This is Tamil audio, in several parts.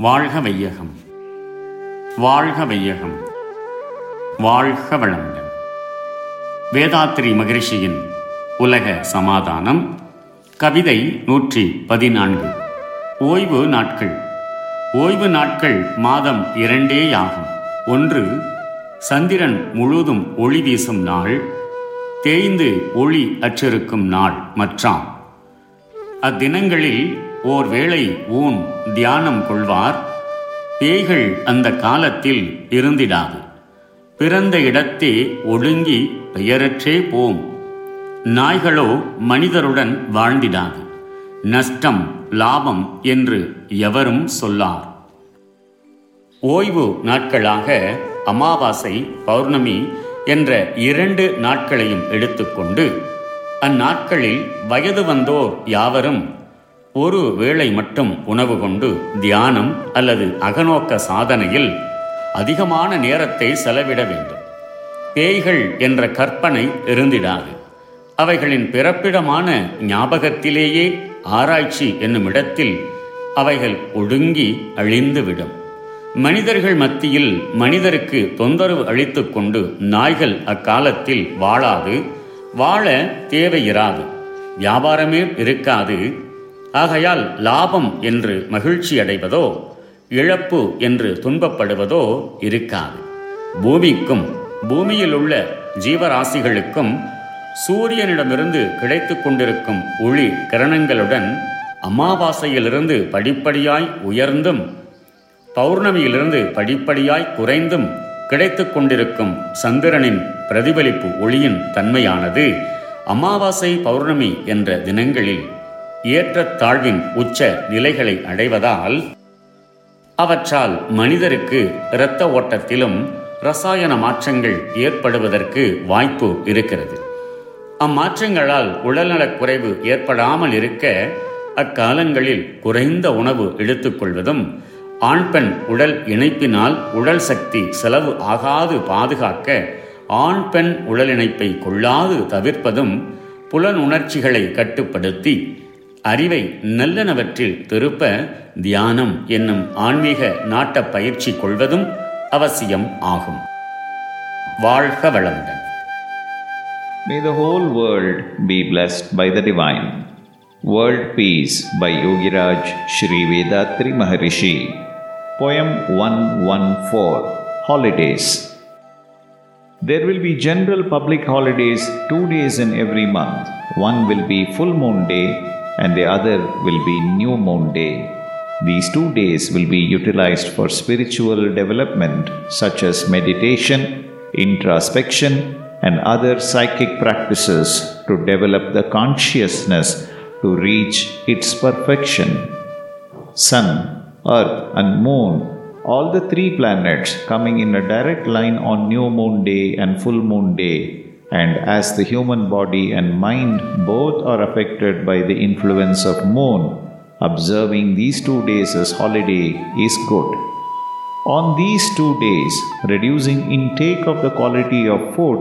வாழ்க வையகம். வாழ்க வையகம். வாழ்க வளமுடன். வேதாத்திரி மகிழ்ச்சியின் உலக சமாதானம் கவிதை நூற்றி பதினான்கு. ஓய்வு நாட்கள். ஓய்வு நாட்கள் மாதம் இரண்டேயாகும் ஒன்று சந்திரன் முழுதும் ஒளி வீசும் நாள். தேய்ந்து ஒளி அற்றிருக்கும் நாள் மற்றாம் அத்தினங்களில் ஓர் வேளை ஊன் தியானம் கொள்வார் பேய்கள் அந்த காலத்தில் இருந்திடாது. பிறந்த இடத்தே ஒடுங்கி பெயரற்றே போம். நாய்களோ மனிதருடன் வாழ்ந்திடாது. நஷ்டம் லாபம் என்று எவரும் சொல்லார். ஓய்வு நாட்களாக அமாவாசை பௌர்ணமி என்ற இரண்டு நாட்களையும் எடுத்துக்கொண்டு அந்நாட்களில் வயது வந்தோர் யாவரும் ஒரு வேளை மட்டும் உணவு கொண்டு தியானம் அல்லது அகநோக்க சாதனையில் அதிகமான நேரத்தை செலவிட வேண்டும். பேய்கள் என்ற கற்பனை இருந்திடாது. அவைகளின் பிறப்பிடமான ஞாபகத்திலேயே ஆராய்ச்சி என்னும் இடத்தில் அவைகள் ஒடுங்கி அழிந்துவிடும். மனிதர்கள் மத்தியில் மனிதருக்கு தொந்தரவு அளித்து கொண்டு நாய்கள் அக்காலத்தில் வாழாது வாழ தேவையிராது. வியாபாரமே இருக்காது ஆகையால் லாபம் என்று மகிழ்ச்சி அடைவதோ இழப்பு என்று துன்பப்படுவதோ இருக்காது. பூமிக்கும் பூமியில் உள்ள ஜீவராசிகளுக்கும் சூரியனிடமிருந்து கிடைத்து கொண்டிருக்கும் ஒளி கிரணங்களுடன் அமாவாசையிலிருந்து படிப்படியாய் உயர்ந்தும் பௌர்ணமியிலிருந்து படிப்படியாய் குறைந்தும் கிடைத்து கொண்டிருக்கும் சந்திரனின் பிரதிபலிப்பு ஒளியின் தன்மையானது அமாவாசை பௌர்ணமி என்ற தினங்களில் ஏற்றத்தாழ்வின் உச்ச நிலைகளை அடைவதால் அவற்றால் மனிதருக்கு இரத்த ஓட்டத்திலும் ரசாயன மாற்றங்கள் ஏற்படுவதற்கு வாய்ப்பு இருக்கிறது. அம்மாற்றங்களால் உடல்நலக் குறைவு ஏற்படாமல் இருக்க அக்காலங்களில் குறைந்த உணவு எடுத்துக்கொள்வதும் ஆண் பெண் உடல் இணைப்பினால் உடல் சக்தி செலவு ஆகாது பாதுகாக்க ஆண் பெண் உடல் இணைப்பை கொள்ளாது தவிர்ப்பதும் புலனுணர்ச்சிகளை கட்டுப்படுத்தி அறிவை நல்லனவற்றில் திருப்ப தியானம் என்னும் ஆன்மீக நாட்ட பயிற்சி கொள்வதும் அவசியம் ஆகும் வாழ்க வளமுடன் May the whole world be blessed by the divine. World Peace by Yogiraj Sri Vedatri Maharishi. Poem 114 Holidays. There will be general public holidays two days in every month. One will be full moon day and the other will be new moon day. These two days will be utilized for spiritual development such as meditation, introspection, and other psychic practices to develop the consciousness to reach its perfection. Sun, Earth, and Moon, all the three planets coming in a direct line on new moon day and full moon day, and as the human body and mind both are affected by the influence of moon, observing these two days as holiday is good. On these two days, reducing intake of the quality of food,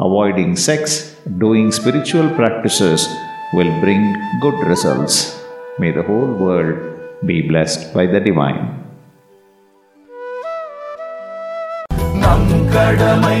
avoiding sex, doing spiritual practices will bring good results. May the whole world be blessed by the divine. நம் கடமை